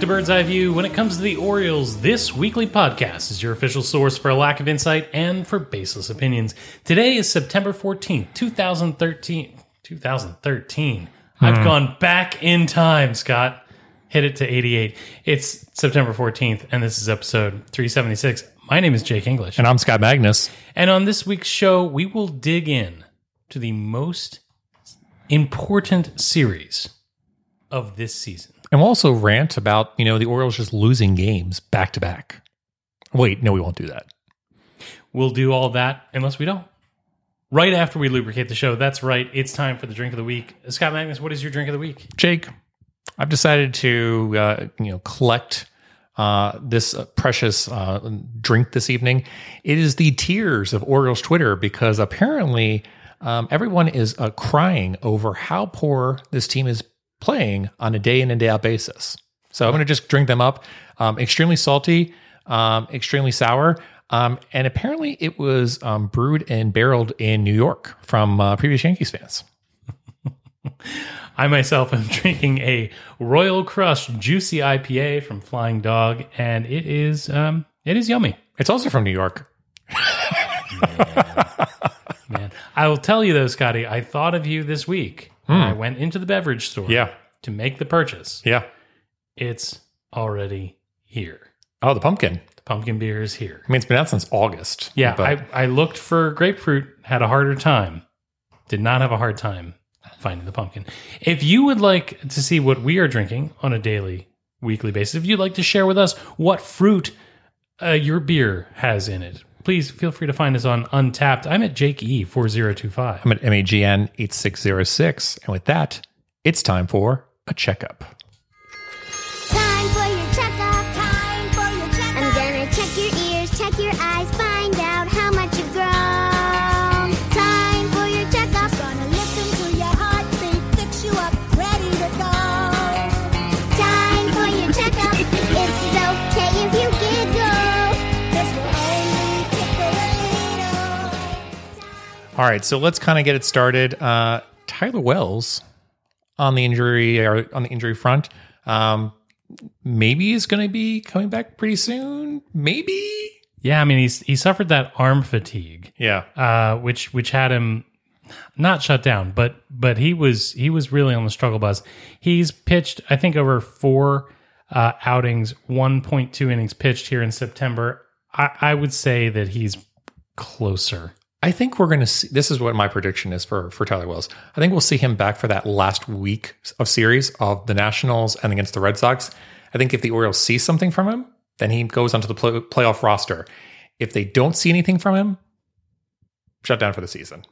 back to Bird's Eye View. When it comes to the Orioles, this weekly podcast is your official source for a lack of insight and for baseless opinions. Today is September 14th, 2013. 2013. I've hmm. gone back in time, Scott. Hit it to 88. It's September 14th, and this is episode 376. My name is Jake English. And I'm Scott Magnus. And on this week's show, we will dig in to the most important series of this season. And we'll also rant about, you know, the Orioles just losing games back to back. Wait, no, we won't do that. We'll do all that unless we don't. Right after we lubricate the show. That's right. It's time for the drink of the week. Scott Magnus, what is your drink of the week? Jake, I've decided to, uh, you know, collect uh, this uh, precious uh, drink this evening. It is the tears of Orioles Twitter because apparently um, everyone is uh, crying over how poor this team is playing on a day in and day out basis. So I'm going to just drink them up. Um, extremely salty, um, extremely sour. Um, and apparently it was um, brewed and barreled in New York from uh, previous Yankees fans. I myself am drinking a Royal Crush Juicy IPA from Flying Dog, and it is um, it is yummy. It's also from New York. Man, I will tell you though, Scotty, I thought of you this week. When I went into the beverage store Yeah. to make the purchase. Yeah. It's already here. Oh, the pumpkin. The pumpkin beer is here. I mean, it's been out since August. Yeah, but I, I looked for grapefruit, had a harder time. Did not have a hard time finding the pumpkin. If you would like to see what we are drinking on a daily, weekly basis, if you'd like to share with us what fruit uh, your beer has in it, please feel free to find us on Untappd. I'm at Jake E4025. I'm at MAGN 8606. And with that, it's time for a checkup. All right, so let's kind of get it started. Uh, Tyler Wells on the injury or on the injury front, um, maybe is going to be coming back pretty soon. Maybe. Yeah, I mean he's he suffered that arm fatigue, Yeah. uh, which which had him not shut down, but but he was he was really on the struggle bus. He's pitched, I think, over four uh, outings, one point two innings pitched here in September. I, I would say that he's closer. I think we're going to see. This is what my prediction is for for Tyler Wells. I think we'll see him back for that last week of series of the Nationals and against the Red Sox. I think if the Orioles see something from him, then he goes onto the play, playoff roster. If they don't see anything from him, shut down for the season.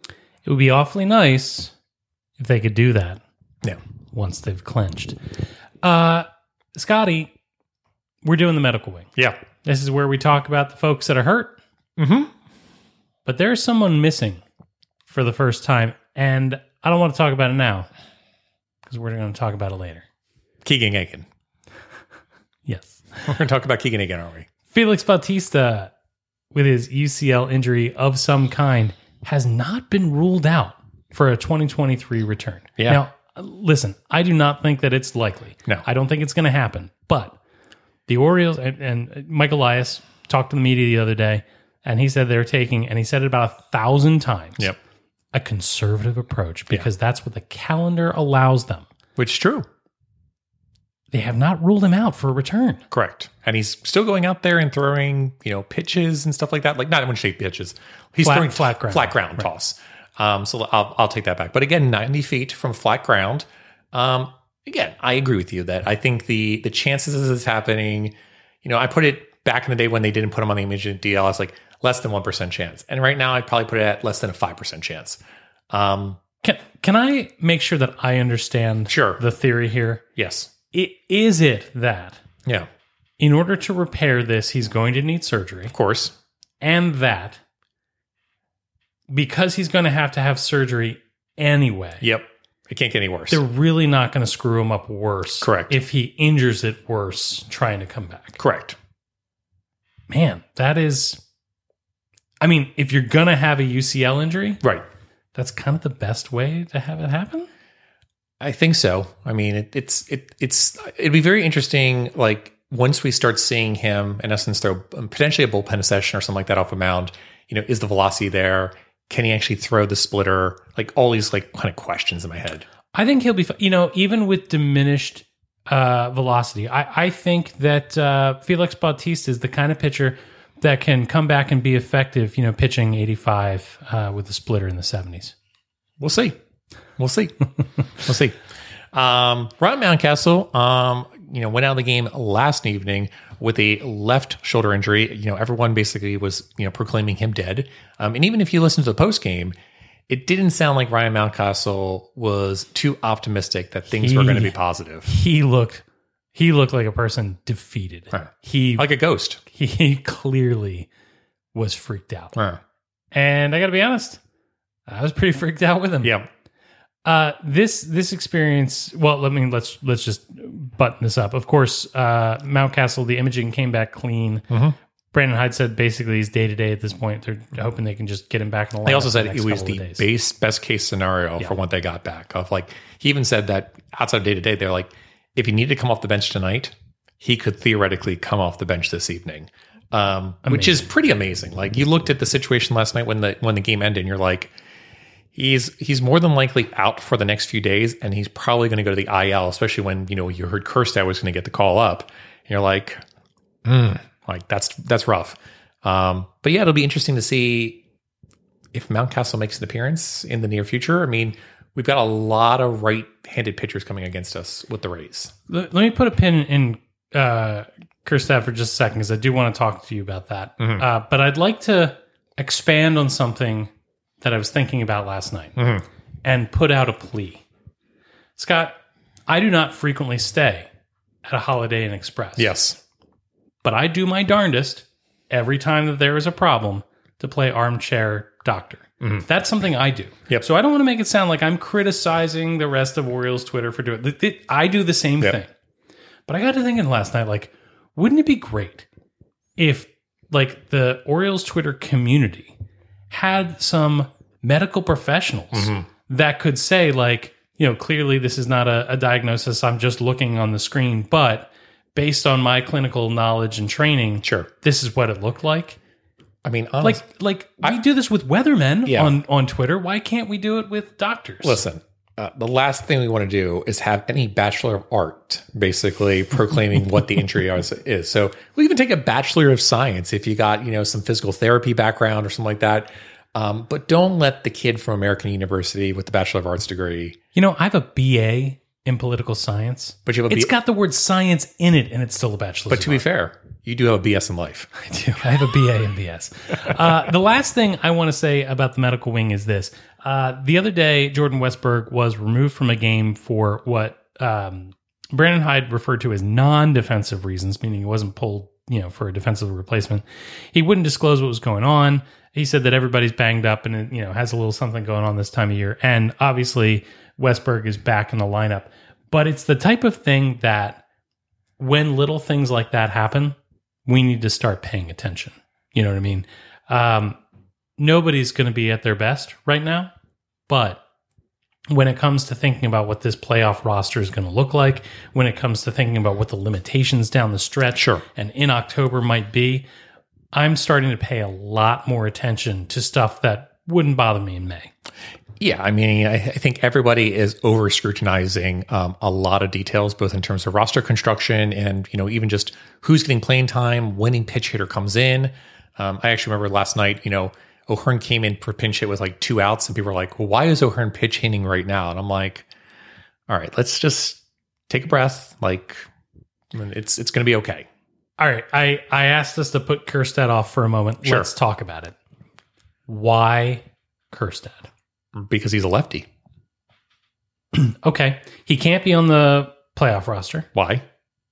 It would be awfully nice if they could do that Yeah. once they've clinched. Uh, Scotty, we're doing the medical wing. Yeah. This is where we talk about the folks that are hurt. Mm-hmm. But there's someone missing for the first time, and I don't want to talk about it now because we're going to talk about it later. Keegan Akin. Yes. We're going to talk about Keegan Akin, aren't we? Felix Bautista, with his UCL injury of some kind, has not been ruled out for a 2023 return. Yeah. Now, listen, I do not think that it's likely. No. I don't think it's going to happen. But the Orioles and, and Mike Elias talked to the media the other day, and he said they're taking, and he said it about a thousand times, Yep. a conservative approach because that's what the calendar allows them. Which is true. They have not ruled him out for a return. Correct. And he's still going out there and throwing, you know, pitches and stuff like that. Like not even shape pitches. He's Flat- throwing flat ground. flat ground toss. Um, so I'll, I'll take that back. But again, 90 feet from flat ground. Um, again, I agree with you that I think the the chances of this happening, you know, I put it back in the day when they didn't put him on the imaging DL, I was like less than 1% chance. And right now I'd probably put it at less than a 5% chance. Um, Can, can I make sure that I understand Sure. the theory here? yes. I- Is it that Yeah. in order to repair this, he's going to need surgery, Of course. and that because he's going to have to have surgery anyway, Yep. It can't get any worse. they're really not going to screw him up worse. Correct. If he injures it worse trying to come back. Correct. Man, that is. I mean, if you're going to have a UCL injury, Right. that's kind of the best way to have it happen. I think so. I mean, it, it's it it's it'd be very interesting. Like once we start seeing him, in essence, throw um, potentially a bullpen session or something like that off a mound. You know, is the velocity there? Can he actually throw the splitter? Like all these like kind of questions in my head. I think he'll be, you know, even with diminished uh, velocity. I, I think that uh, Felix Bautista is the kind of pitcher that can come back and be effective, you know, pitching 85 uh, with a splitter in the 70s. We'll see. We'll see. we'll see. Um, Ryan Mountcastle, um, you know, went out of the game last evening with a left shoulder injury. You know, everyone basically was, you know, proclaiming him dead. Um, and even if you listen to the post game, it didn't sound like Ryan Mountcastle was too optimistic that things were going to be positive. He looked, he looked like a person defeated. Right. He, Like a ghost. he clearly was freaked out. Right. And I got to be honest, I was pretty freaked out with him. Yeah. Uh, this this experience. Well, let me let's let's just button this up. Of course, uh, Mountcastle, the imaging came back clean. Mm-hmm. Brandon Hyde said basically he's day to day at this point. They're hoping they can just get him back in the line. They also said it was the base best case scenario for what they got back. Of like he even said that outside of day to day, they're like, if he needed to come off the bench tonight, he could theoretically come off the bench this evening. Um, which is pretty amazing. Like you looked at the situation last night when the when the game ended, and you're like, he's he's more than likely out for the next few days, and he's probably going to go to the IL, especially when you know you heard Kjerstad was going to get the call up. And you're like, hmm, like that's that's rough. Um, but yeah, it'll be interesting to see if Mountcastle makes an appearance in the near future. I mean, we've got a lot of right-handed pitchers coming against us with the Rays. Let, let me put a pin in uh, Kjerstad for just a second because I do want to talk to you about that. Mm-hmm. Uh, but I'd like to expand on something that I was thinking about last night Mm-hmm. and put out a plea. Scott, I do not frequently stay at a Holiday Inn Express. Yes. but I do my darndest every time that there is a problem to play armchair doctor. That's something I do. Mm-hmm. Yep. So I don't want to make it sound like I'm criticizing the rest of Orioles Twitter for doing it. I do the same Yep. thing. But I got to thinking last night, like, wouldn't it be great if, like, the Orioles Twitter community had some medical professionals Mm-hmm. that could say, like, you know, clearly this is not a, a diagnosis. I'm just looking on the screen, but based on my clinical knowledge and training, Sure. this is what it looked like. I mean, honest, Like, like we do this with weathermen Yeah. on on Twitter. Why can't we do it with doctors? listen. Uh, the last thing we want to do is have any bachelor of art basically proclaiming what the injury is, is. So we even take a bachelor of science if you got you know some physical therapy background or something like that. Um, but don't let the kid from American University with the bachelor of arts degree. You know, I have a BA in political science, But you have a it's B- got the word science in it, and it's still a bachelor. But to be fair, you do have a BS in life. I do. I have a BA in BS. Uh, the last thing I want to say about the medical wing is this: uh, the other day, Jordan Westburg was removed from a game for what um, Brandon Hyde referred to as non-defensive reasons, meaning he wasn't pulled, you know, for a defensive replacement. He wouldn't disclose what was going on. He said that everybody's banged up and you know has a little something going on this time of year, and obviously Westberg is back in the lineup. But it's the type of thing that when little things like that happen, we need to start paying attention. You know what I mean? Um, nobody's going to be at their best right now, but when it comes to thinking about what this playoff roster is going to look like, when it comes to thinking about what the limitations down the stretch Sure. and in October might be, I'm starting to pay a lot more attention to stuff that wouldn't bother me in May. Yeah, I mean, I, I think everybody is over scrutinizing um, a lot of details, both in terms of roster construction and you know even just who's getting playing time, winning pitch hitter comes in. Um, I actually remember last night, you know, O'Hearn came in for pinch hit with like two outs, and people were like, "Well, why is O'Hearn pitch hitting right now?" And I'm like, "All right, let's just take a breath. Like, it's it's going to be okay." All right, I I asked us to put Kjerstad off for a moment. Sure. Let's talk about it. Why Kjerstad? Because he's a lefty. Okay, he can't be on the playoff roster. Why?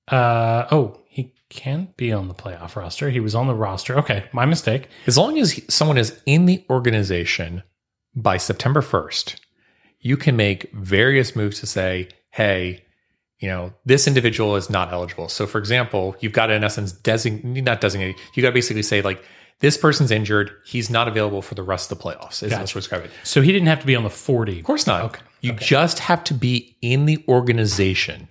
Uh oh, he can be on the playoff roster. He was on the roster. Okay, my mistake. As long as someone is in the organization by September 1st, you can make various moves to say, hey, you know, this individual is not eligible. So, for example, you've got to, in essence, design not designate. You got to basically say like, this person's injured. He's not available for the rest of the playoffs. Is Gotcha. describe? So he didn't have to be on the 40. Of course not. Okay. You just have to be in the organization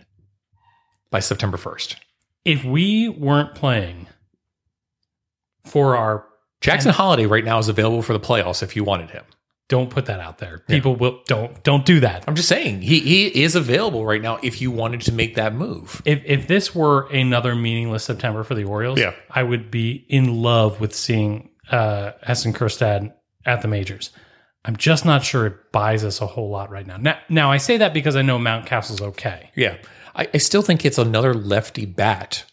by September first. If we weren't playing for our Jackson Holliday right now is available for the playoffs if you wanted him. Don't put that out there. People will don't don't do that. I'm just saying he he is available right now if you wanted to make that move. If if this were another meaningless September for the Orioles, Yeah. I would be in love with seeing uh Heston Kjerstad at the majors. I'm just not sure it buys us a whole lot right now. Now, now I say that because I know Mountcastle's okay. Yeah, I, I still think it's another lefty bat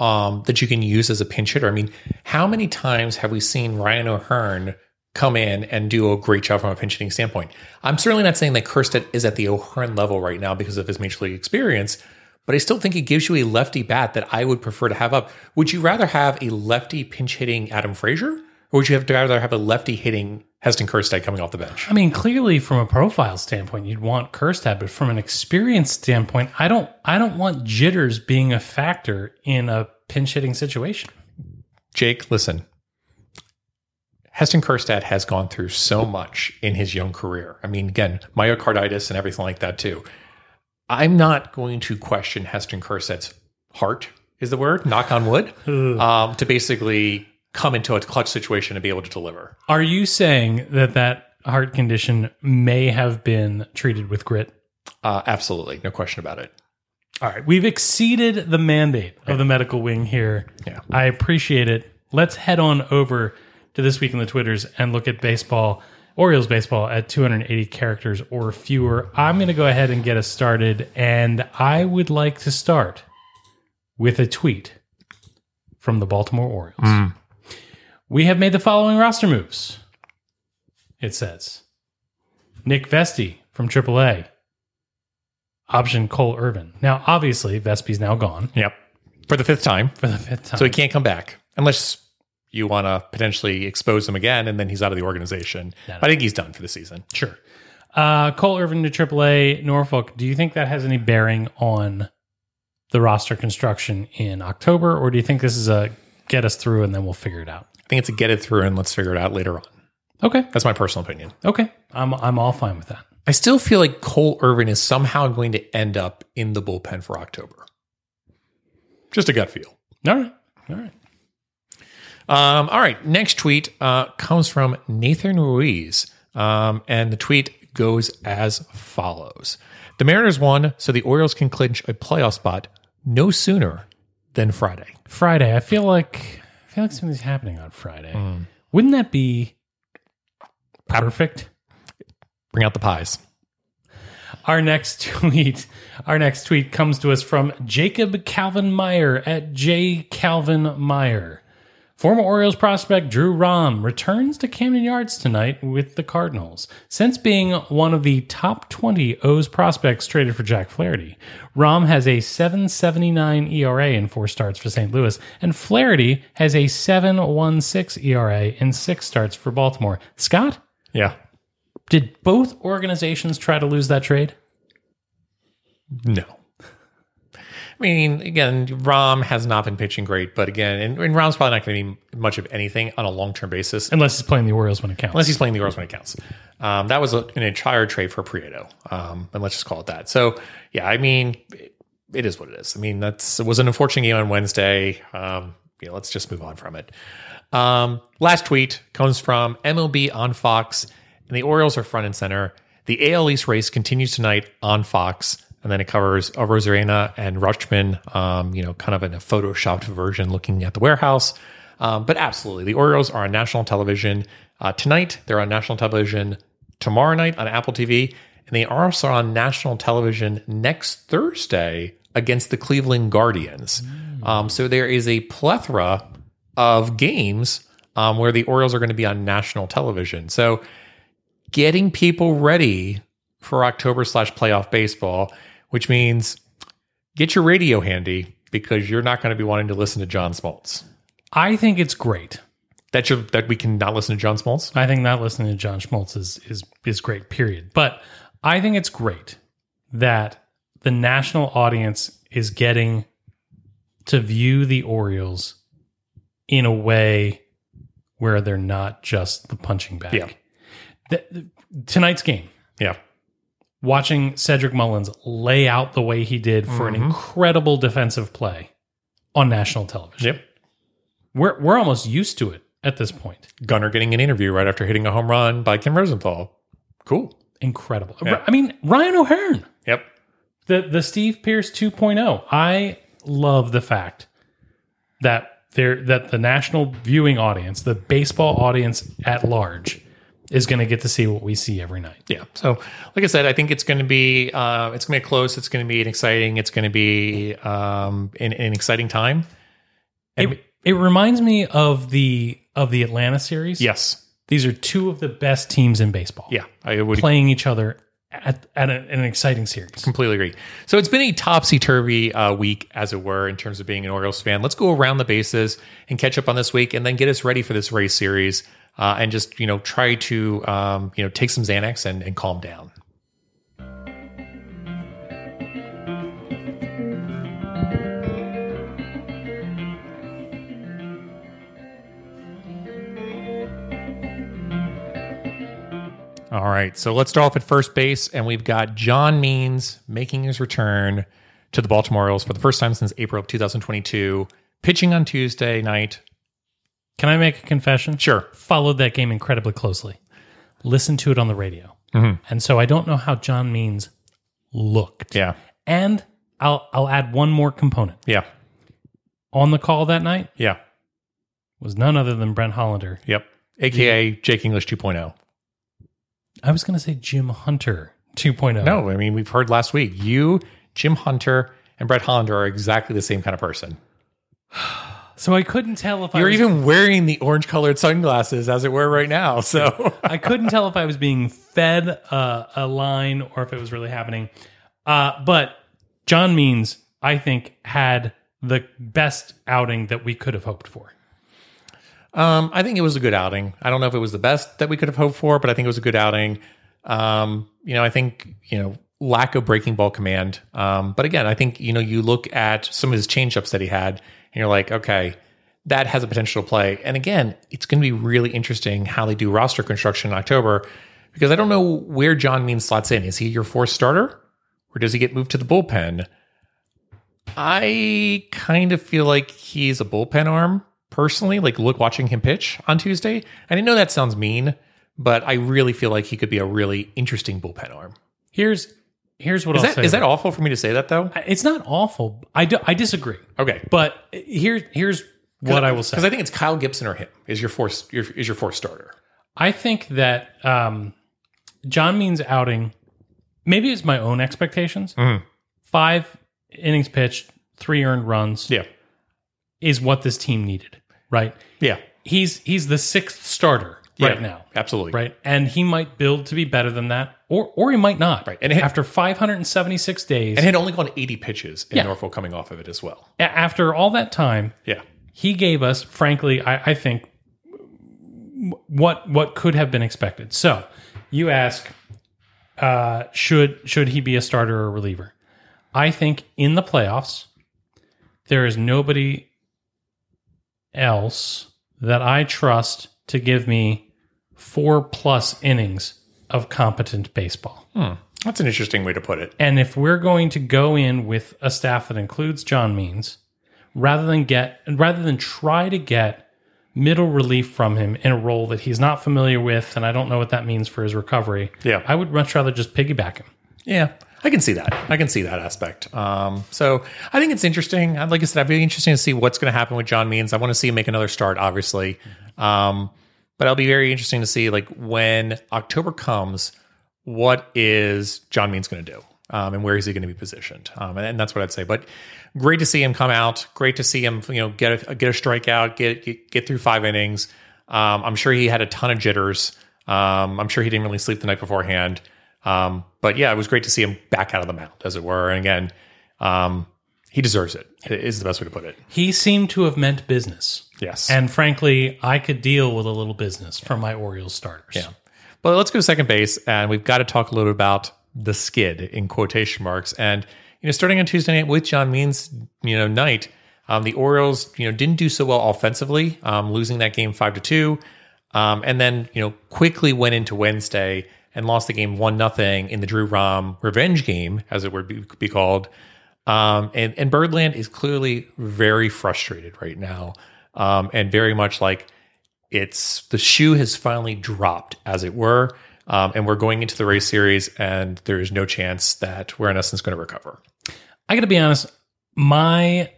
um, that you can use as a pinch hitter. I mean, how many times have we seen Ryan O'Hearn come in and do a great job from a pinch hitting standpoint? I'm certainly not saying that Kjerstad is at the O'Hearn level right now because of his major league experience, but I still think it gives you a lefty bat that I would prefer to have up. Would you rather have a lefty pinch hitting Adam Frazier, or would you have rather have a lefty hitting Heston Kjerstad coming off the bench? I mean, clearly from a profile standpoint, you'd want Kjerstad, but from an experience standpoint, I don't I don't want jitters being a factor in a pinch hitting situation. Jake, listen. Heston Kjerstad has gone through so much in his young career. I mean, again, myocarditis and everything like that too. I'm not going to question Heston Kjerstad's heart is the word, knock on wood, um, to basically come into a clutch situation and be able to deliver. Are you saying that that heart condition may have been treated with grit? Uh, absolutely, no question about it. All right, we've exceeded the mandate of the medical wing here. Yeah. I appreciate it. Let's head on over to this week in the Twitters and look at baseball, Orioles baseball at 280 characters or fewer. I'm going to go ahead and get us started, and I would like to start with a tweet from the Baltimore Orioles. Hmm. We have made the following roster moves. It says Nick Vespi from AAA. Option Cole Irvin. Now, obviously, Vespi's now gone Yep. For the fifth time. for the fifth time. So he can't come back unless you want to potentially expose him again and then he's out of the organization. No, no. I think he's done for the season. Sure. Uh, Cole Irvin to AAA Norfolk. Do you think that has any bearing on the roster construction in October, or do you think this is a get us through and then we'll figure it out? I think it's a get it through and let's figure it out later on. Okay. That's my personal opinion. Okay. I'm I'm all fine with that. I still feel like Cole Irvin is somehow going to end up in the bullpen for October. Just a gut feel. All right. All right. Um, all right. Next tweet uh, comes from Nathan Ruiz. Um, and the tweet goes as follows The Mariners won, so the Orioles can clinch a playoff spot no sooner than Friday. Friday. I feel like I feel like something's happening on Friday. Wouldn't that be perfect? Bring out the pies. Our next tweet, our next tweet comes to us from Jacob Calvin Meyer at J Calvin Meyer. Former Orioles prospect Drew Rom returns to Camden Yards tonight with the Cardinals. Since being one of the top 20 O's prospects traded for Jack Flaherty, Rom has a 7.79 ERA in four starts for St. Louis, and Flaherty has a 7.16 ERA in six starts for Baltimore. Scott, Yeah. did both organizations try to lose that trade? No. I mean, again, Rom has not been pitching great, but again, and, and Rom's probably not going to be much of anything on a long term basis Unless he's playing the Orioles when it counts. unless he's playing the Orioles when it counts. Um, that was a, an entire trade for Prieto, um, and let's just call it that. So, yeah, I mean, it, it is what it is. I mean, that's it was an unfortunate game on Wednesday. Um, you know, let's just move on from it. Um, last tweet comes from MLB on Fox, and the Orioles are front and center. The AL East race continues tonight on Fox, and then it covers uh, Arozarena and Rutschman, um, you know, kind of in a photoshopped version looking at the warehouse. Um, but absolutely, the Orioles are on national television uh, tonight. They're on national television tomorrow night on Apple TV, and they are also on national television next Thursday against the Cleveland Guardians. Um, so there is a plethora of games um, where the Orioles are going to be on national television. So getting people ready for October slash playoff baseball, which means get your radio handy because you're not going to be wanting to listen to John Smoltz. I think it's great. That you that we can not listen to John Smoltz. I think not listening to John Smoltz is is is great. Period. But I think it's great that the national audience is getting to view the Orioles in a way where they're not just the punching bag. Yeah. The- the- tonight's game, Yeah. Watching Cedric Mullins lay out the way he did for an mm-hmm. incredible defensive play on national television. Yep. We're we're almost used to it at this point. Gunnar getting an interview right after hitting a home run by Ken Rosenthal. Cool. Incredible. Yeah. I mean, Ryan O'Hearn. Yep. the the Steve Pearce 2.0. I love the fact that there that the national viewing audience, the baseball audience at large, is going to get to see what we see every night. Yeah. So, like I said, I think it's going to be uh, it's going to be close. It's going to be an exciting. It's going to be um, an, an exciting time. And It, it reminds me of the of the Atlanta series. yes. these are two of the best teams in baseball. Yeah. I would playing each other at, at a, an exciting series. completely agree. So it's been a topsy turvy uh, week, as it were, in terms of being an Orioles fan. Let's go around the bases and catch up on this week, and then get us ready for this Rays series, uh, and just you know try to um, you know take some Xanax and, and calm down. All right, so let's start off at first base, and we've got John Means making his return to the Baltimore Orioles for the first time since April of 2022, pitching on Tuesday night. Can I make a confession? Sure. Followed that game incredibly closely. Listened to it on the radio. Mm-hmm. And so I don't know how John Means looked. Yeah, And I'll I'll add one more component. yeah, On the call that night yeah, was none other than Brett Hollander. yep. AKA Jake English oh. 2.0. I was going to say Jim Hunter 2.0. No, I mean we've heard last week. You, Jim Hunter, and Brett Hollander are exactly the same kind of person. So I couldn't tell if I You're was, even wearing the orange-colored sunglasses as it were right now. So I couldn't tell if I was being fed uh, a line or if it was really happening. Uh, but John Means, I think, had the best outing that we could have hoped for. Um, I think it was a good outing. I don't know if it was the best that we could have hoped for, but I think it was a good outing. Um, you know, I think, you know, lack of breaking ball command. Um, but again, I think, you know, you look at some of his changeups that he had and you're like, okay, that has a potential to play. And again, it's going to be really interesting how they do roster construction in October because I don't know where John Means slots in. Is he your fourth starter or does he get moved to the bullpen? I kind of feel like he's a bullpen arm personally. Like, look, watching him pitch on Tuesday. And I know that sounds mean, but I really feel like he could be a really interesting bullpen arm. Here's here's what Is I'll that say. is that awful for me to say that though? It's not awful. I do, I disagree. Okay, But here here's what I will say. because I think it's Kyle Gibson or him is your fourth your, is your fourth starter. I think that um, John Means outing, maybe it's my own expectations. Mhm. Five innings pitched, three earned runs Yeah, is what this team needed, right? yeah, He's he's the sixth starter yeah, right now, absolutely. right? And he might build to be better than that, or or he might not. Right. And after 576 days, And had only gone 80 pitches in Yeah. Norfolk coming off of it as well. after all that time, Yeah, he gave us, frankly, I, I think what what could have been expected. So you ask, uh, should should he be a starter or reliever? I think in the playoffs, there is nobody else that I trust to give me four plus innings of competent baseball. that's an interesting way to put it. And if we're going to go in with a staff that includes John Means, rather than get rather than try to get middle relief from him in a role that he's not familiar with, and I don't know what that means for his recovery. Yeah. I would much rather just piggyback him. Yeah, I can see that. I can see that aspect. Um, so I think it's interesting. Like I said, I'd be interesting to see what's going to happen with John Means. I want to see him make another start, obviously. Um, but it'll be very interesting to see, like, when October comes, what is John Means going to do? Um, and where is he going to be positioned? Um, and, and that's what I'd say. But great to see him come out. Great to see him, you know, get a, get a strikeout, get, get get through five innings. Um, I'm sure he had a ton of jitters. Um, I'm sure he didn't really sleep the night beforehand. Um, but yeah, it was great to see him back out of the mound, as it were. And again, um, he deserves it. Is the best way to put it. He seemed to have meant business. Yes. And frankly, I could deal with a little business from my Orioles starters. Yeah. But let's go to second base, and we've got to talk a little bit about the skid in quotation marks. And you know, starting on Tuesday night with John Means, you know, night, um, the Orioles, you know, didn't do so well offensively, um, losing that game five to two, um, and then you know quickly went into Wednesday and lost the game one nothing in the Drew Rom revenge game, as it would be, be called. Um, and and Birdland is clearly very frustrated right now, um, and very much like it's the shoe has finally dropped, as it were. Um, and we're going into the Rays series, and there is no chance that we're in essence going to recover. I got to be honest, my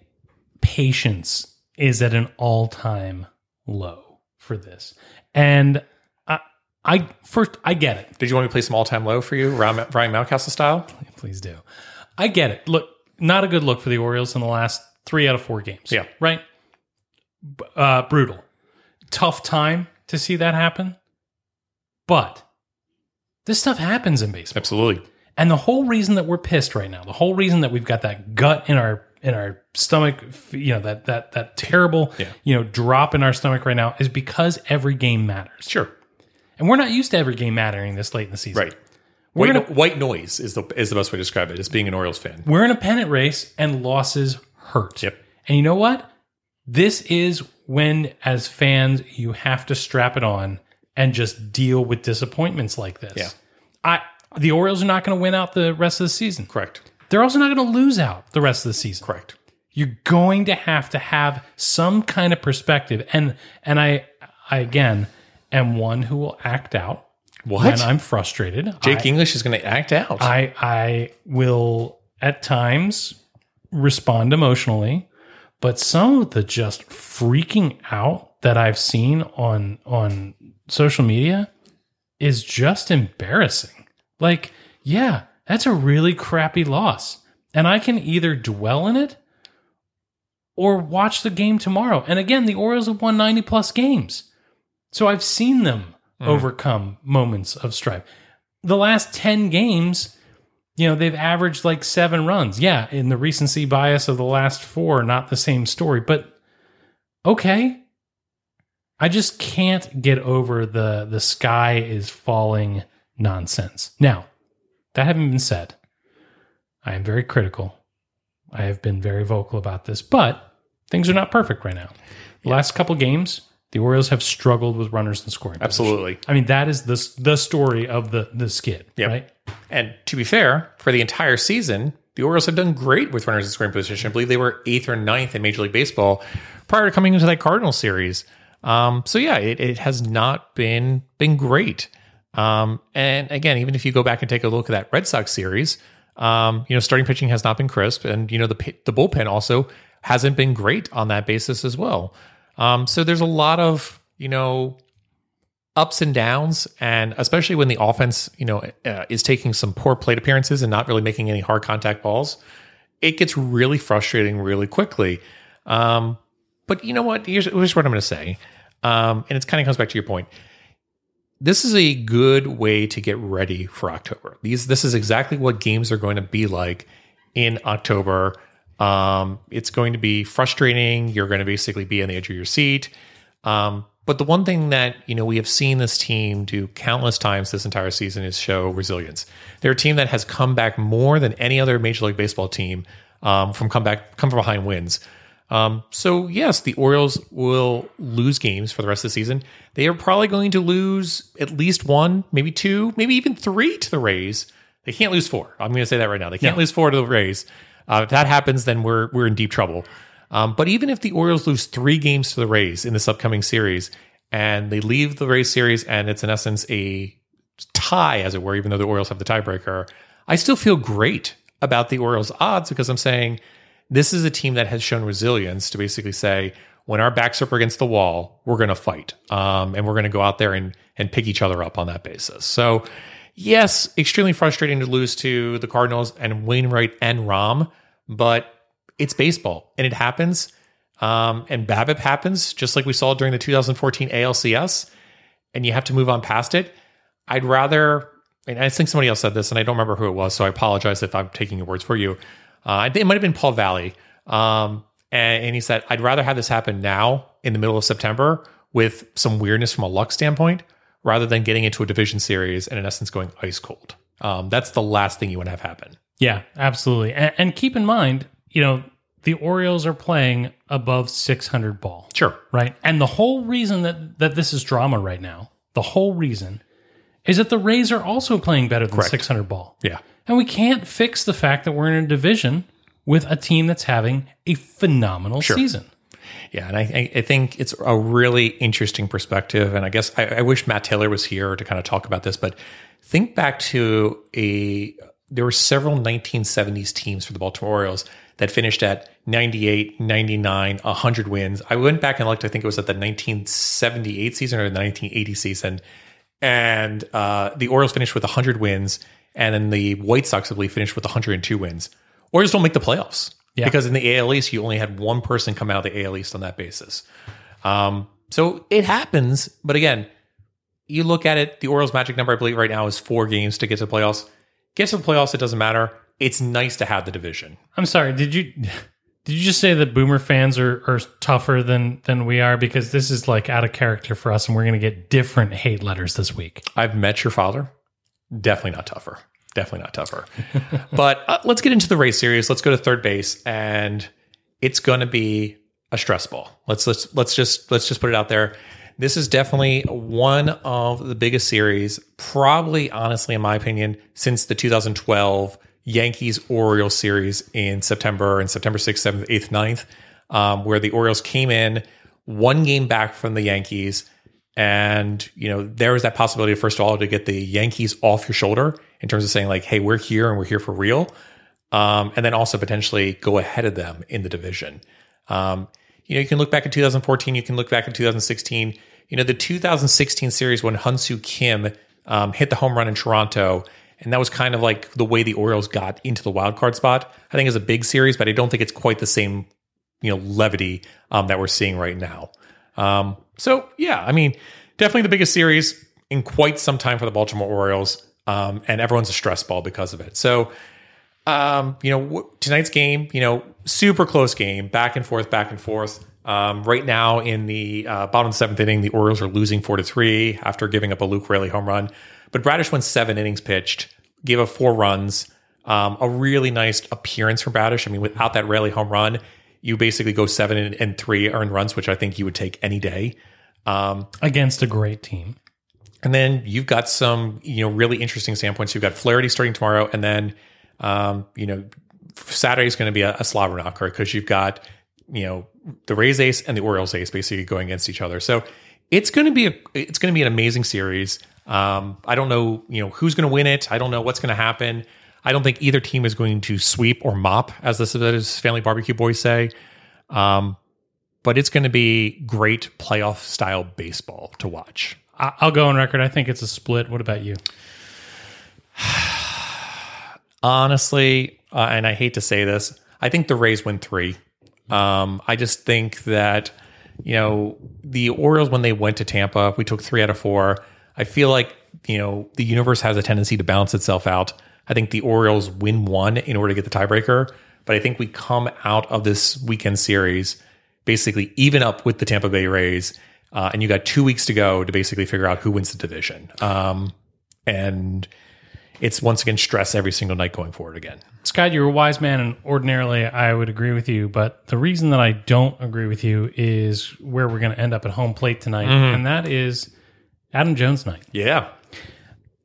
patience is at an all-time low for this. And I I first I get it. Did you want me to play some all time low for you, Ryan Ryan Mountcastle style? Please do. I get it. Look, not a good look for the Orioles in the last 3 out of 4 games. Yeah. Right? Uh brutal. Tough time to see that happen. But this stuff happens in baseball. Absolutely. And the whole reason that we're pissed right now, the whole reason that we've got that gut in our in our stomach, you know, that that that terrible, Yeah. you know, drop in our stomach right now is because every game matters. Sure. And we're not used to every game mattering this late in the season. Right. We're White, gonna- white noise is the is the best way to describe it. As being an Orioles fan. We're in a pennant race and losses hurt. Yep. And you know what? This is when as fans you have to strap it on and just deal with disappointments like this. Yeah. I the Orioles are not going to win out the rest of the season. Correct. They're also not going to lose out the rest of the season. Correct. You're going to have to have some kind of perspective. And and I I again am one who will act out What? when I'm frustrated. Jake I, English is going to act out. I I will at times respond emotionally, but some of the just freaking out that I've seen on on social media is just embarrassing. Like, yeah, that's a really crappy loss. And I can either dwell in it or watch the game tomorrow. And again, the Orioles have won 90 plus games. So I've seen them Mm-hmm. overcome moments of strife. The last 10 games, you know, they've averaged like seven runs. Yeah, in the recency bias of the last four, not the same story, but okay. I just can't get over the the sky is falling nonsense. Now, that having been said, I am very critical. I have been very vocal about this, but things are not perfect right now. The last couple games, the Orioles have struggled with runners in scoring. position. Absolutely. I mean, that is the the story of the the skid, Yep. right? And to be fair, for the entire season, the Orioles have done great with runners in scoring position. I believe they were eighth or ninth in Major League Baseball prior to coming into that Cardinal series. Um, so yeah, it, it has not been been great. Um, and again, even if you go back and take a look at that Red Sox series, um, you know, starting pitching has not been crisp, and you know the the bullpen also hasn't been great on that basis as well. Um, so there's a lot of you know ups and downs, and especially when the offense, you know, uh, is taking some poor plate appearances and not really making any hard contact balls, it gets really frustrating really quickly. Um, but you know what? Here's, here's what I'm going to say, um, and it kind of comes back to your point. This is a good way to get ready for October. These, this is exactly what games are going to be like in October. Um, it's going to be frustrating. You're going to basically be on the edge of your seat. Um, but the one thing that you know we have seen this team do countless times this entire season is show resilience. They're a team that has come back more than any other Major League Baseball team um, from come back come from behind wins. Um, so yes, the Orioles will lose games for the rest of the season. They are probably going to lose at least one, maybe two, maybe even three to the Rays. They can't lose four. I'm going to say that right now. They can't lose four to the Rays. Uh, if that happens, then we're we're in deep trouble. Um, but even if the Orioles lose three games to the Rays in this upcoming series, and they leave the Rays series, and it's in essence a tie, as it were, even though the Orioles have the tiebreaker, I still feel great about the Orioles' odds because I'm saying this is a team that has shown resilience to basically say when our backs are up against the wall, we're going to fight, um, and we're going to go out there and and pick each other up on that basis. So. Yes, extremely frustrating to lose to the Cardinals and Wainwright and Rom, but it's baseball and it happens. Um, and BABIP happens just like we saw during the 2014 ALCS, and you have to move on past it. I'd rather, and I think somebody else said this, and I don't remember who it was, so I apologize if I'm taking your words for you. Uh, it might have been Paul Valley. Um, and, and he said, I'd rather have this happen now in the middle of September with some weirdness from a luck standpoint rather than getting into a division series and in essence going ice cold. Um, that's the last thing you want to have happen. Yeah, absolutely. And, and keep in mind, you know, the Orioles are playing above 600 ball, Sure. right? And the whole reason that that this is drama right now, the whole reason is that the Rays are also playing better than Correct. 600 ball. Yeah. And we can't fix the fact that we're in a division with a team that's having a phenomenal season. Yeah, and I, I- I think it's a really interesting perspective. And I guess I, I wish Matt Taylor was here to kind of talk about this. But think back to a there were several 1970s teams for the Baltimore Orioles that finished at 98, 99, 100 wins. I went back and looked. I think it was at the 1978 season or the 1980 season, and uh, the Orioles finished with 100 wins, and then the White Sox, I believe, finished with 102 wins. Orioles don't make the playoffs Yeah. because in the AL East, you only had one person come out of the AL East on that basis. Um, so it happens, but again, you look at it. The Orioles' magic number, I believe, right now is four games to get to the playoffs. Get to the playoffs, it doesn't matter. It's nice to have the division. I'm sorry, did you did you just say that boomer fans are, are tougher than than we are because this is like out of character for us and we're going to get different hate letters this week. I've met your father. Definitely not tougher. Definitely not tougher. but uh, let's get into the Rays series. Let's go to third base, and it's going to be a stress ball. Let's let's let's just let's just put it out there. This is definitely one of the biggest series, probably honestly, in my opinion, since the 2012 Yankees Orioles series in September and September 6th, 7th, 8th, 9th, um, where the Orioles came in one game back from the Yankees. And, you know, there was that possibility, first of all, to get the Yankees off your shoulder in terms of saying, like, hey, we're here and we're here for real. Um, and then also potentially go ahead of them in the division. Um, you know, you can look back at 2014, you can look back at 2016. You know, the 2016 series when Hyun Soo Kim um, hit the home run in Toronto, and that was kind of like the way the Orioles got into the wild card spot. I think it's a big series, but I don't think it's quite the same, you know, levity um, that we're seeing right now. Um, so yeah, I mean, definitely the biggest series in quite some time for the Baltimore Orioles, um, and everyone's a stress ball because of it. So um, you know, tonight's game, you know, super close game, back and forth, back and forth. Um, right now in the uh, bottom seventh inning, the Orioles are losing four to three after giving up a Luke Raley home run. But Bradish went seven innings pitched, gave up four runs. Um, a really nice appearance from Bradish. I mean, without that Rayleigh home run, you basically go seven and, and three earned runs, which I think you would take any day. Um, Against a great team. and then you've got some, you know, really interesting standpoints. You've got Flaherty starting tomorrow, and then, um, you know, Saturday is going to be a, a slobber knocker because you've got, you know, the Rays ace and the Orioles ace basically going against each other. So it's going to be a, it's going to be an amazing series. Um, I don't know, you know, who's going to win it. I don't know what's going to happen. I don't think either team is going to sweep or mop, as the as Family Barbecue Boys say. Um, but it's going to be great playoff style baseball to watch. I'll go on record. I think it's a split. What about you? honestly, uh, and I hate to say this, I think the Rays win three. Um, I just think that, you know, the Orioles, when they went to Tampa, we took three out of four. I feel like, you know, the universe has a tendency to balance itself out. I think the Orioles win one in order to get the tiebreaker, but I think we come out of this weekend series basically even up with the Tampa Bay Rays. Uh, and you got two weeks to go to basically figure out who wins the division. Um, and it's once again stress every single night going forward again. Scott, you're a wise man, and ordinarily I would agree with you. But the reason that I don't agree with you is where we're going to end up at home plate tonight, mm-hmm. and that is Adam Jones night. Yeah.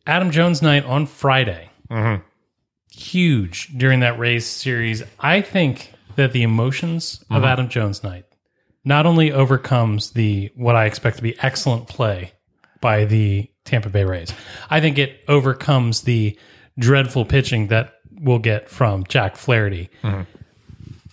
Adam Jones night on Friday. Mm-hmm. Huge during that Rays series. I think that the emotions of mm-hmm. Adam Jones night not only overcomes the what I expect to be excellent play by the Tampa Bay Rays. I think it overcomes the dreadful pitching that we'll get from Jack Flaherty.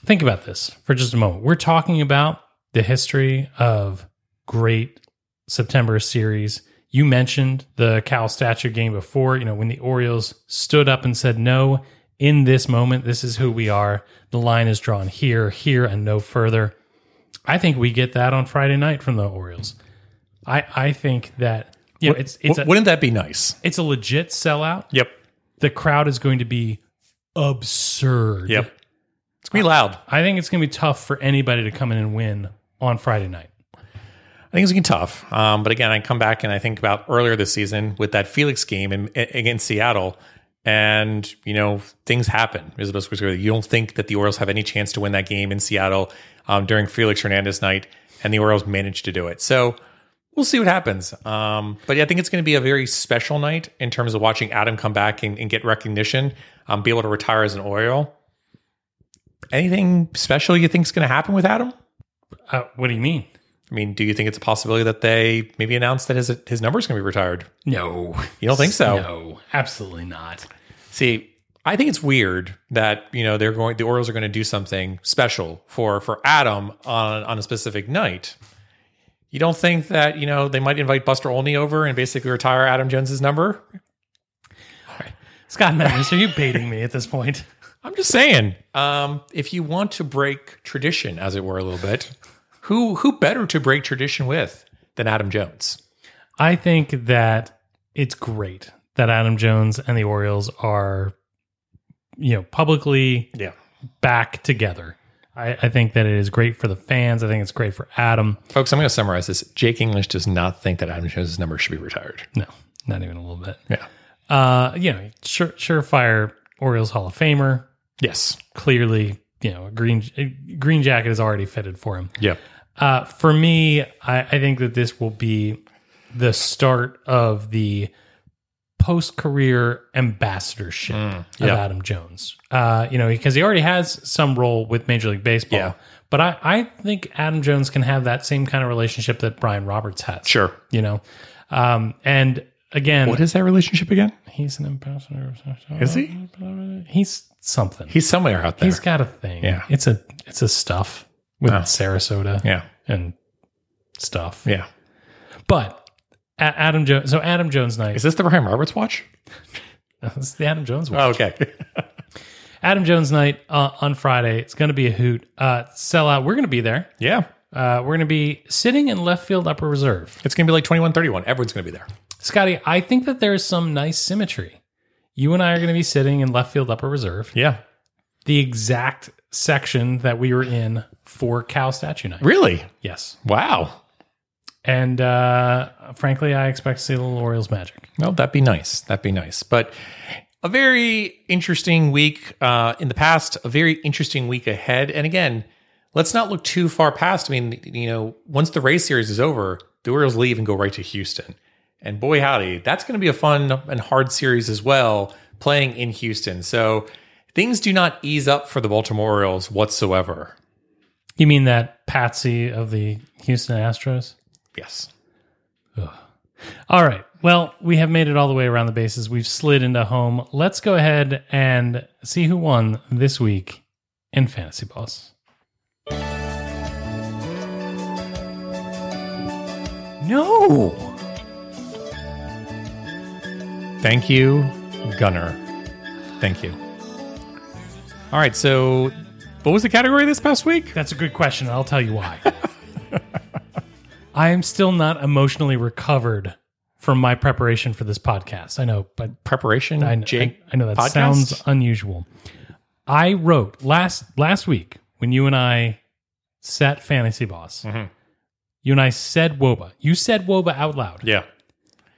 Think about this for just a moment. We're talking about the history of great September series. You mentioned the Cal statue game before, you know, when the Orioles stood up and said, no, in this moment, this is who we are. The line is drawn here, here, and no further. I think we get that on Friday night from the Orioles. I, I think that you know, it's it's a, Wouldn't that be nice? it's a legit sellout. Yep. The crowd is going to be absurd. Yep. It's gonna be loud. I think it's going to be tough for anybody to come in and win on Friday night. I think it's gonna be tough. Um, but again, I come back and I think about earlier this season with that Felix game in, against Seattle. and you know things happen. Is the to say. You don't think that the Orioles have any chance to win that game in Seattle um, during Felix Hernandez night, and the Orioles managed to do it. So we'll see what happens. Um, but yeah, I think it's going to be a very special night in terms of watching Adam come back and, and get recognition, um, be able to retire as an Oriole. Anything special you think is going to happen with Adam? Uh, what do you mean? I mean, do you think it's a possibility that they maybe announce that his his number is going to be retired? No. You don't think so? No, absolutely not. See, I think it's weird that you know they're going. The Orioles are going to do something special for for Adam on on a specific night. You don't think that you know they might invite Buster Olney over and basically retire Adam Jones's number? Scott Magnus, are you baiting me at this point? I'm just saying, um, if you want to break tradition, as it were, a little bit, who who better to break tradition with than Adam Jones? I think that it's great that Adam Jones and the Orioles are, you know, publicly Yeah, back together. I, I think that it is great for the fans. I think it's great for Adam. folks, I'm going to summarize this. Jake English does not think that Adam Jones's number should be retired. No, not even a little bit. Yeah. Uh, you know, sure, surefire Orioles Hall of Famer. Yes. Clearly, you know, a green a green jacket is already fitted for him. Yeah. Uh, for me, I, I think that this will be the start of the post career ambassadorship of yeah. Adam Jones. Uh, you know, because he already has some role with Major League Baseball. Yeah. But I, I think Adam Jones can have that same kind of relationship that Brian Roberts has. Sure. You know, um, and again, What is that relationship again? he's an ambassador. Is he? He's something. He's somewhere out there. he's got a thing. Yeah. It's a it's a stuff with Oh. Sarasota yeah. and stuff. Yeah. But A- Adam Jones. So Adam Jones night. Is this the Brian Roberts watch? It's the Adam Jones one. Oh, okay. Adam Jones night uh, on Friday. It's going to be a hoot. Uh, sell out. We're going to be there. yeah. Uh, we're going to be sitting in left field upper reserve. It's going to be like 2131. Everyone's going to be there. Scotty, I think that there's some nice symmetry. You and I are going to be sitting in left field upper reserve, Yeah. the exact section that we were in for Cow Statue Night. Really? Yes. Wow. And uh, frankly, I expect to see a little Orioles magic. Well, that'd be nice. That'd be nice. But a very interesting week uh, in the past, a very interesting week ahead. And again, let's not look too far past. I mean, you know, once the Rays series is over, the Orioles leave and go right to Houston. And boy, howdy, that's going to be a fun and hard series as well, playing in Houston. So things do not ease up for the Baltimore Orioles whatsoever. You mean that patsy of the Houston Astros? Yes. All right. Well, we have made it all the way around the bases. We've slid into home. Let's go ahead and see who won this week in Fantasy Boss. No. Thank you, Gunnar. Thank you. All right. So, what was the category this past week? That's a good question. I'll tell you why. I am still not emotionally recovered from my preparation for this podcast. I know, but Preparation. I know, Jake. I, I know that podcast? sounds unusual. I wrote last last week when you and I set Fantasy Boss. Mm-hmm. You and I said wOBA. You said wOBA out loud, Yeah.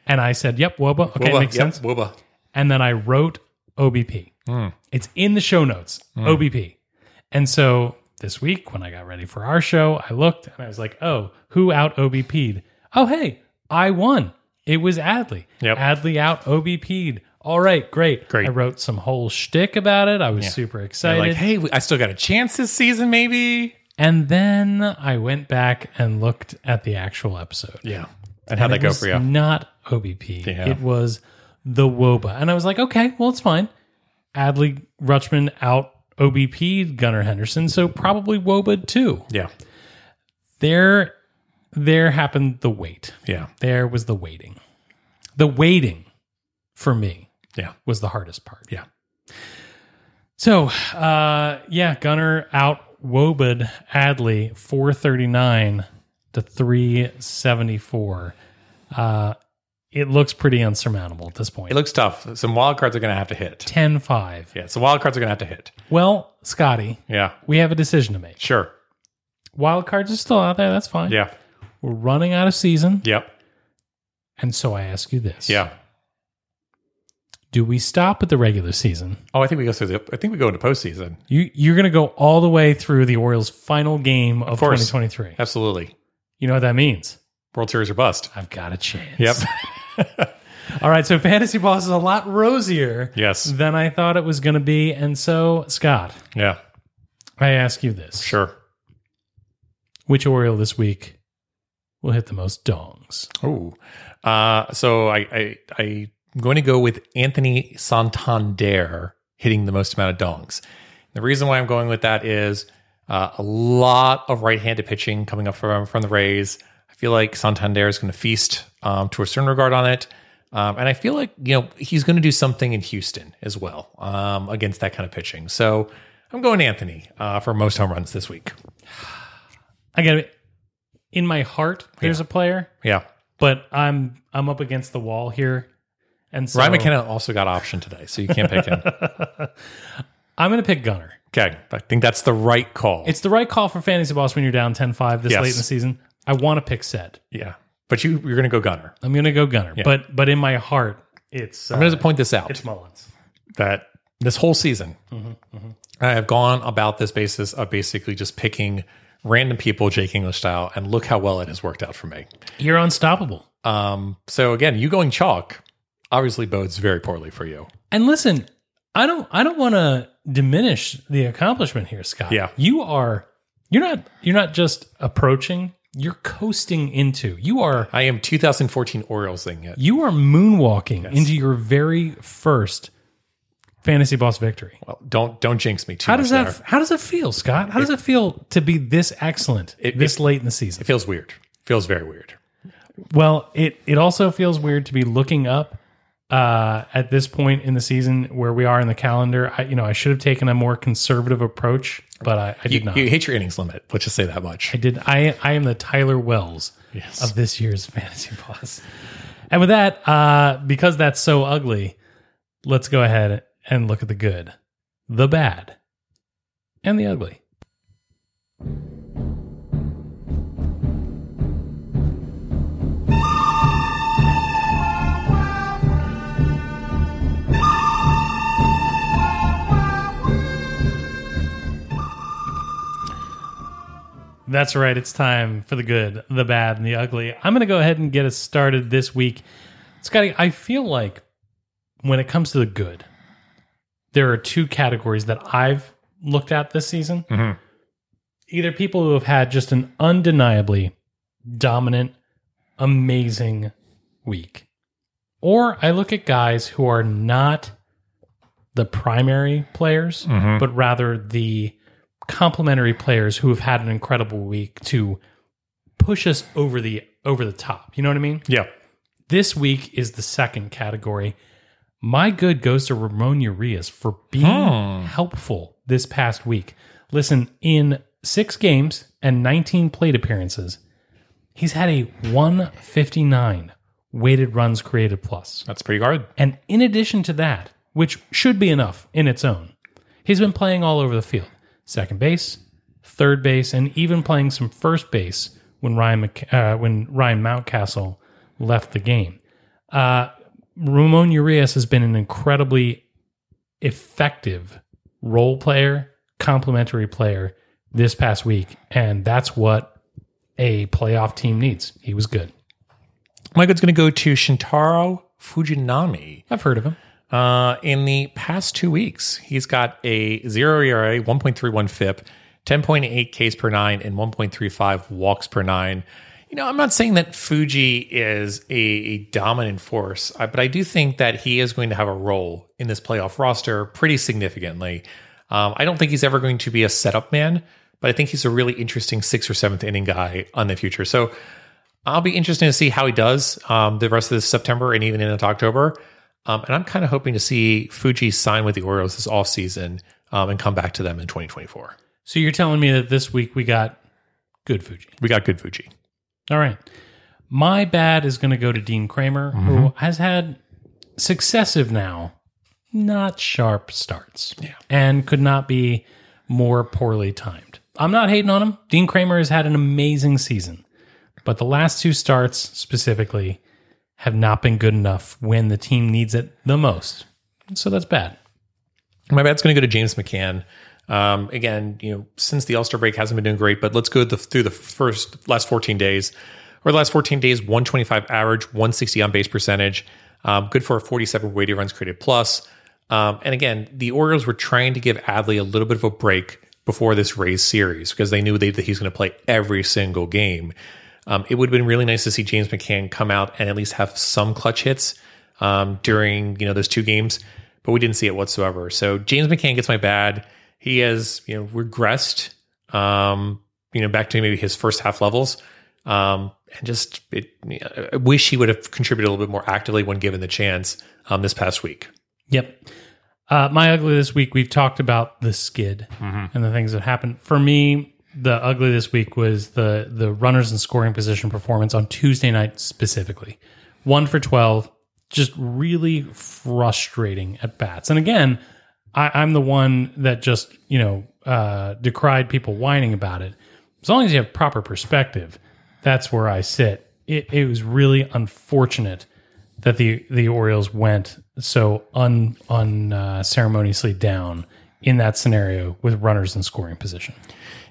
and I said, "Yep, wOBA." Okay, Wooba. makes Yep, sense. wOBA. And then I wrote OBP. Hmm. It's in the show notes. OBP. And so this week when I got ready for our show, I looked and I was like, "Oh, who out OBP'd? Oh, hey, I won. It was Adley. Yep. Adley out OBP'd. All right, great. Great. I wrote some whole shtick about it. I was super excited. like, hey, I still got a chance this season, maybe. and then I went back and looked at the actual episode. Yeah. And how'd that go for you? Not OBP. Yeah. It was the wOBA. And I was like, okay, well, it's fine. Adley Rutschman out OBP Gunnar Henderson, so probably wOBA too. Yeah. There, there happened the wait. Yeah. There was the waiting. The waiting for me Yeah. was the hardest part. Yeah. So, uh, yeah, Gunnar out Wobed Adley 439 to 374. Uh, it looks pretty unsurmountable at this point. It looks tough. Some wild cards are going to have to hit. 10 5. Yeah. Some wild cards are going to have to hit. Well, Scotty, Yeah. we have a decision to make. Sure. Wild cards are still out there. That's fine. Yeah. We're running out of season. Yep. And so I ask you this Yeah. Do we stop at the regular season? Oh, I think we go through the. I think we go into postseason. You you're going to go all the way through the Orioles' final game of, course. 2023. Absolutely. You know what that means? World Series or bust. I've got a chance. Yep. All right, so fantasy boss is a lot rosier yes. than I thought it was going to be, and so Scott, Yeah. I ask you this: Sure. Which Oriole this week will hit the most dongs? Oh. Uh, so I, I I'm going to go with Anthony Santander hitting the most amount of dongs. The reason why I'm going with that is uh, a lot of right-handed pitching coming up from from the Rays. Feel like Santander is going to feast um, to a certain regard on it. Um, and I feel like you know he's going to do something in Houston as well um, against that kind of pitching. So I'm going Anthony uh, for most home runs this week. I got it. In my heart, there's a player, Yeah, but I'm I'm up against the wall here, and so Ryan McKenna also got option today, so you can't pick him. I'm going to pick Gunnar. okay, I think that's the right call. It's the right call for fantasy boss when you're down 10-5 this Yes. late in the season. I want to pick Ced. yeah, but you you're going to go Gunnar. I'm going to go Gunnar, but but in my heart, it's uh, I'm going to point this out it's Mullins. that this whole season, Mm-hmm, I have gone about this basis of basically just picking random people, Jake English style, and look how well it has worked out for me. You're unstoppable. Um, so again, you going chalk obviously bodes very poorly for you. And listen, I don't I don't want to diminish the accomplishment here, Scott. Yeah. You are you're not you're not just approaching, you're coasting into. You are I am 2014 Orioles thing yet. you are moonwalking into your very first fantasy boss victory. Well, don't don't jinx me too How much does that there. how does it feel, Scott? How does it feel to be this excellent It- this it- late in the season? It feels weird. Feels very weird. Well, it it also feels weird to be looking up uh, at this point in the season where we are in the calendar. I, you know, I should have taken a more conservative approach, but I, I did You, not. you hit your innings limit. Let's just say that much. I did. I I am the Tyler Wells Yes. of this year's fantasy boss. And with that, uh, because that's so ugly, let's go ahead and look at the good, the bad, and the ugly. That's right. It's time for the good, the bad, and the ugly. I'm going to go ahead and get us started this week. Scotty, I feel like when it comes to the good, there are two categories that I've looked at this season. Mhm. Either people who have had just an undeniably dominant, amazing week, or I look at guys who are not the primary players, but rather the complementary players who have had an incredible week to push us over the over the top. You know what I mean? Yeah. This week is the second category. My good goes to Ramon Urias for being hmm. helpful this past week. Listen, in six games and 19 plate appearances, he's had a 159 weighted runs created plus. That's pretty hard. And in addition to that, which should be enough in its own, he's been playing all over the field second base, third base, and even playing some first base when Ryan, uh, when Ryan Mountcastle left the game. Uh, Ramon Urias has been an incredibly effective role player, complementary player this past week. And that's what a playoff team needs. He was good. My good's going to go to Shintaro Fujinami. I've heard of him. Uh, in the past two weeks, he's got a zero ERA, 1.31 FIP, 10.8 Ks per nine, and 1.35 walks per nine. You know, I'm not saying that Fuji is a, a dominant force, but I do think that he is going to have a role in this playoff roster pretty significantly. Um, I don't think he's ever going to be a setup man, but I think he's a really interesting sixth or seventh inning guy on the future. So I'll be interested to see how he does um, the rest of this September and even into October. Um, and I'm kind of hoping to see Fuji sign with the Orioles this off season um, and come back to them in 2024. So you're telling me that this week we got good Fuji. We got good Fuji. All right. My bad is going to go to Dean Kremer, who has had successive now, not sharp starts, and could not be more poorly timed. I'm not hating on him. Dean Kremer has had an amazing season, but the last two starts specifically have not been good enough when the team needs it the most. So that's bad. My bad's going to go to James McCann. Um, again, you know, since the All Star break hasn't been doing great, but let's go the, through the first last 14 days. Or the last 14 days, 125 average, 160 on base percentage, um, good for a 47 weighted runs created plus. Um, and again, the Orioles were trying to give Adley a little bit of a break before this Rays series because they knew they, that he's going to play every single game. Um, it would have been really nice to see James McCann come out and at least have some clutch hits um, during you know those two games, but we didn't see it whatsoever. So James McCann gets my bad. He has you know regressed, um, you know, back to maybe his first half levels, um, and just it, I wish he would have contributed a little bit more actively when given the chance um, this past week. Yep. Uh, my ugly this week, we've talked about the skid and the things that happened. For me, the ugly this week was the the runners in scoring position performance on Tuesday night specifically. One for twelve, just really frustrating at bats. And again, I, I'm the one that just you know uh, decried people whining about it. As long as you have proper perspective, that's where I sit. It, it was really unfortunate that the the Orioles went so un unceremoniously down in that scenario with runners in scoring position.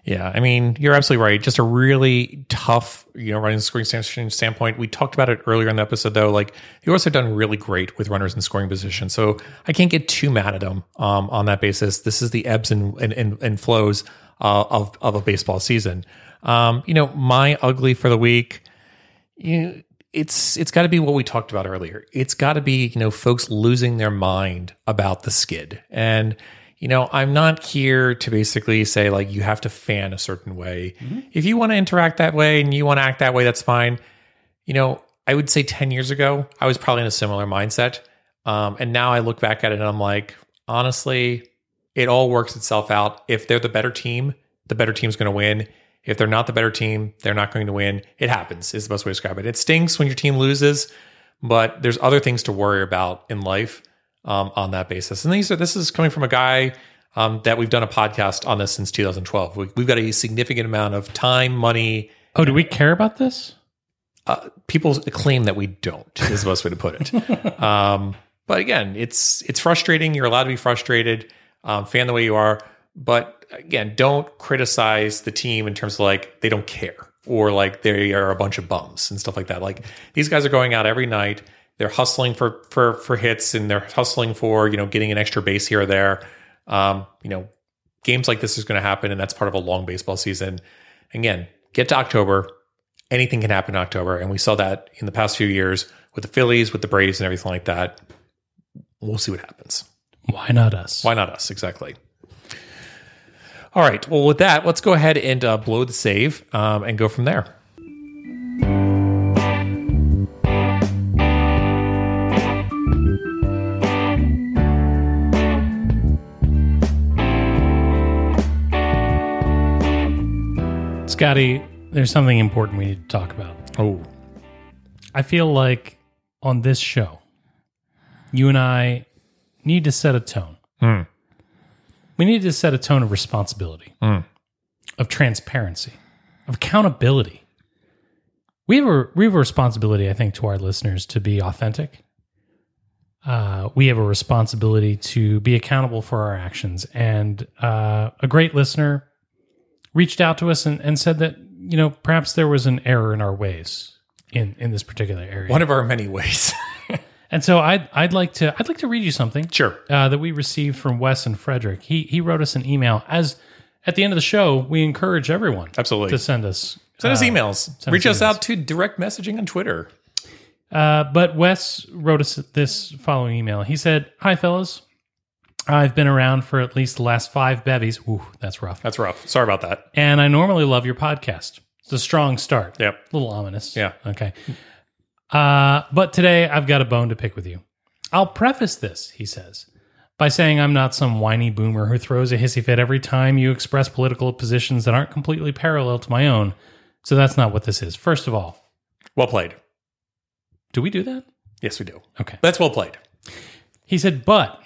Yeah, I mean, you're absolutely right. Just a really tough, you know, running scoring stand- standpoint. We talked about it earlier in the episode, though. Like, the Orioles have done really great with runners in scoring position, so I can't get too mad at them um, on that basis. This is the ebbs and and, and, and flows uh, of of a baseball season. Um, you know, my ugly for the week. You, it's it's got to be what we talked about earlier. It's got to be you know folks losing their mind about the skid and you know, I'm not here to basically say like you have to fan a certain way. If you want to interact that way and you want to act that way, that's fine. You know, I would say 10 years ago, I was probably in a similar mindset. Um, and now I look back at it and I'm like, honestly, it all works itself out. If they're the better team, the better team's going to win. If they're not the better team, they're not going to win. It happens, is the best way to describe it. It stinks when your team loses, but there's other things to worry about in life um, on that basis. And these are this is coming from a guy um, that we've done a podcast on this since 2012. We, we've got a significant amount of time, money. Oh, do we care about this? Uh, people claim that we don't is the best way to put it. um, but again, it's it's frustrating. You're allowed to be frustrated. Um, fan the way you are, but again, don't criticize the team in terms of like they don't care or like they are a bunch of bums and stuff like that. Like these guys are going out every night. They're hustling for for for hits and they're hustling for you know getting an extra base here or there. Um, you know, games like this is going to happen, and that's part of a long baseball season. Again, get to October, anything can happen in October, and we saw that in the past few years with the Phillies, with the Braves, and everything like that. We'll see what happens. Why not us? Why not us? Exactly. All right. Well, with that, let's go ahead and uh, blow the save um, and go from there. Scotty, there's something important we need to talk about. Oh, I feel like on this show, you and I need to set a tone. Hmm. We need to set a tone of responsibility, of transparency, of accountability. We have a we have a responsibility, I think, to our listeners to be authentic. Uh, we have a responsibility to be accountable for our actions. And uh, a great listener reached out to us and, and said that you know perhaps there was an error in our ways in in this particular area. one of our many ways. And so I'd I'd like to I'd like to read you something sure. uh, that we received from Wes and Frederick. He he wrote us an email. As at the end of the show, we encourage everyone Absolutely. to send us Send us uh, emails. send Reach us us out to direct messaging on Twitter. Uh, but Wes wrote us this following email. He said, "Hi fellas, I've been around for at least the last five bevies. Ooh, that's rough. That's rough. Sorry about that. And I normally love your podcast. It's a strong start. Yep. A little ominous. Yeah. Okay. Uh, but today I've got a bone to pick with you. I'll preface this, he says, by saying I'm not some whiny boomer who throws a hissy fit every time you express political positions that aren't completely parallel to my own. So that's not what this is. First of all, Well played. do we do that? Yes, we do. Okay. That's well played. He said, but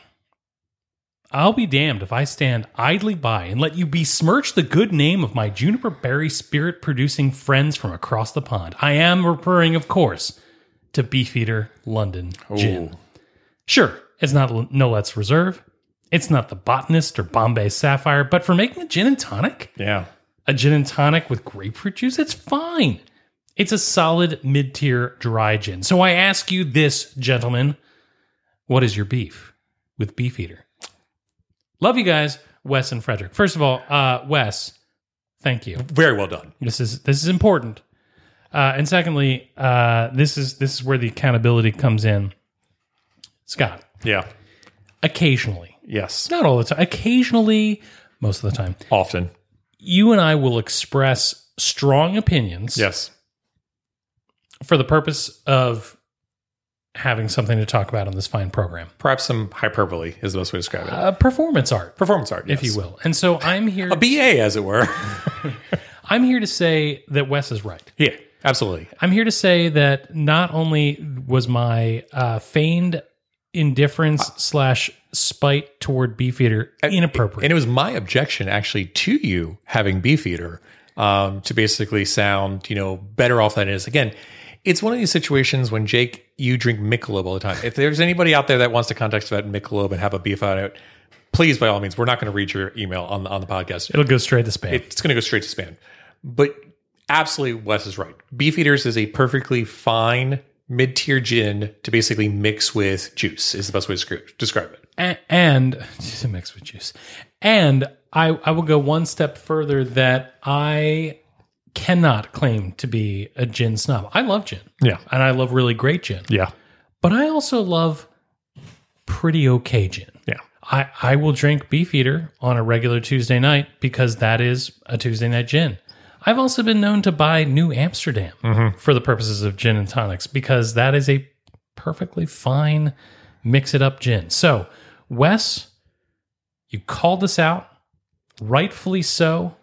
I'll be damned if I stand idly by and let you besmirch the good name of my juniper berry spirit producing friends from across the pond. I am referring, of course, to Beefeater London Gin. Sure, it's not L- Nolet's Reserve. It's not the Botanist or Bombay Sapphire, but for making a gin and tonic, Yeah. a gin and tonic with grapefruit juice, it's fine. It's a solid mid tier dry gin. So I ask you this, gentlemen what is your beef with Beefeater? Love you guys, Wes and Frederick. First of all, uh, Wes, thank you. Very well done. This is this is important. Uh, and secondly, uh, this is this is where the accountability comes in. Scott, Yeah. occasionally, Yes. not all the time, occasionally, most of the time, Often. you and I will express strong opinions Yes. for the purpose of having something to talk about on this fine program. Perhaps some hyperbole is the best way to describe it. Uh, performance art, Performance art, if you will. And so I'm here. A BA, as it were. I'm here to say that Wes is right. yeah, absolutely. I'm here to say that not only was my uh, feigned indifference slash spite toward Beefeater inappropriate. And it was my objection actually to you having Beefeater um, to basically sound, you know, better off than it is. Again, it's one of these situations when Jake, you drink Michelob all the time. If there's anybody out there that wants to contact us about Michelob and have a beef on it, please, by all means, we're not going to read your email on the, on the podcast. It'll go straight to spam. it's going to go straight to spam. But absolutely, Wes is right. Beefeaters is a perfectly fine mid tier gin to basically mix with juice, is the best way to describe it. A- and to mix with juice. And I, I will go one step further that I cannot claim to be a gin snob. I love gin. Yeah. And I love really great gin. Yeah. But I also love pretty okay gin. Yeah. I, I will drink Beefeater on a regular Tuesday night because that is a Tuesday night gin. I've also been known to buy New Amsterdam mm-hmm. for the purposes of gin and tonics because that is a perfectly fine mix it up gin. So, Wes, you called us out, rightfully so,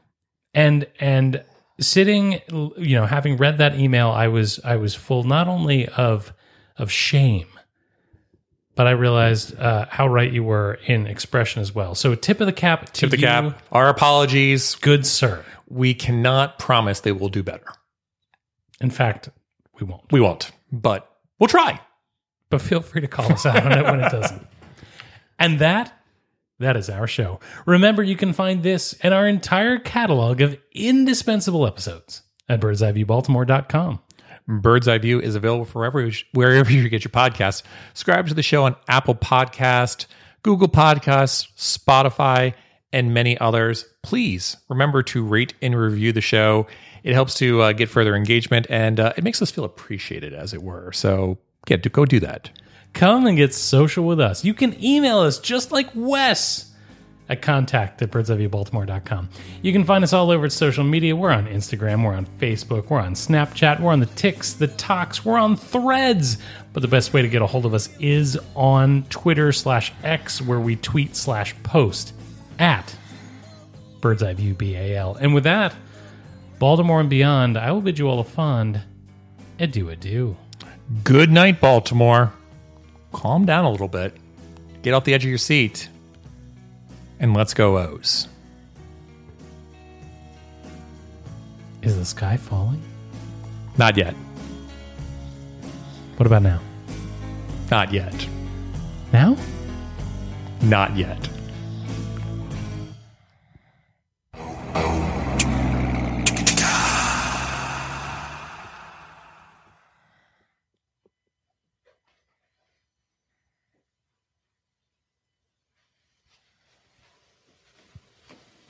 and and sitting, you know, having read that email, I was I was full not only of of shame, but I realized uh, how right you were in expression as well. So, tip of the cap to Tip the you, cap. Our apologies. good sir. We cannot promise they will do better. In fact, we won't. We won't, but we'll try. but feel free to call us out on it when it doesn't. And that that is our show. Remember, you can find this and our entire catalog of indispensable episodes at birdseyeviewbaltimore.com. Bird's Eye View is available wherever wherever you get your podcasts. Subscribe to the show on Apple Podcast, Google Podcasts, Spotify, and many others. Please remember to rate and review the show. It helps to uh, get further engagement and uh, it makes us feel appreciated, as it were. So, yeah, do, go do that. Come and get social with us. You can email us just like Wes at contact at birdseyeviewbaltimore.com. You can find us all over social media. We're on Instagram, we're on Facebook, we're on Snapchat, we're on the Ticks, the Talks, we're on Threads. But the best way to get a hold of us is on Twitter slash X, where we tweet slash post at Bird's Eye View BAL. And with that, Baltimore and beyond, I will bid you all a fond adieu adieu. Good night, Baltimore. Calm down a little bit. Get off the edge of your seat. And let's go, O's. Is the sky falling? Not yet. What about now? Not yet. Now? Not yet.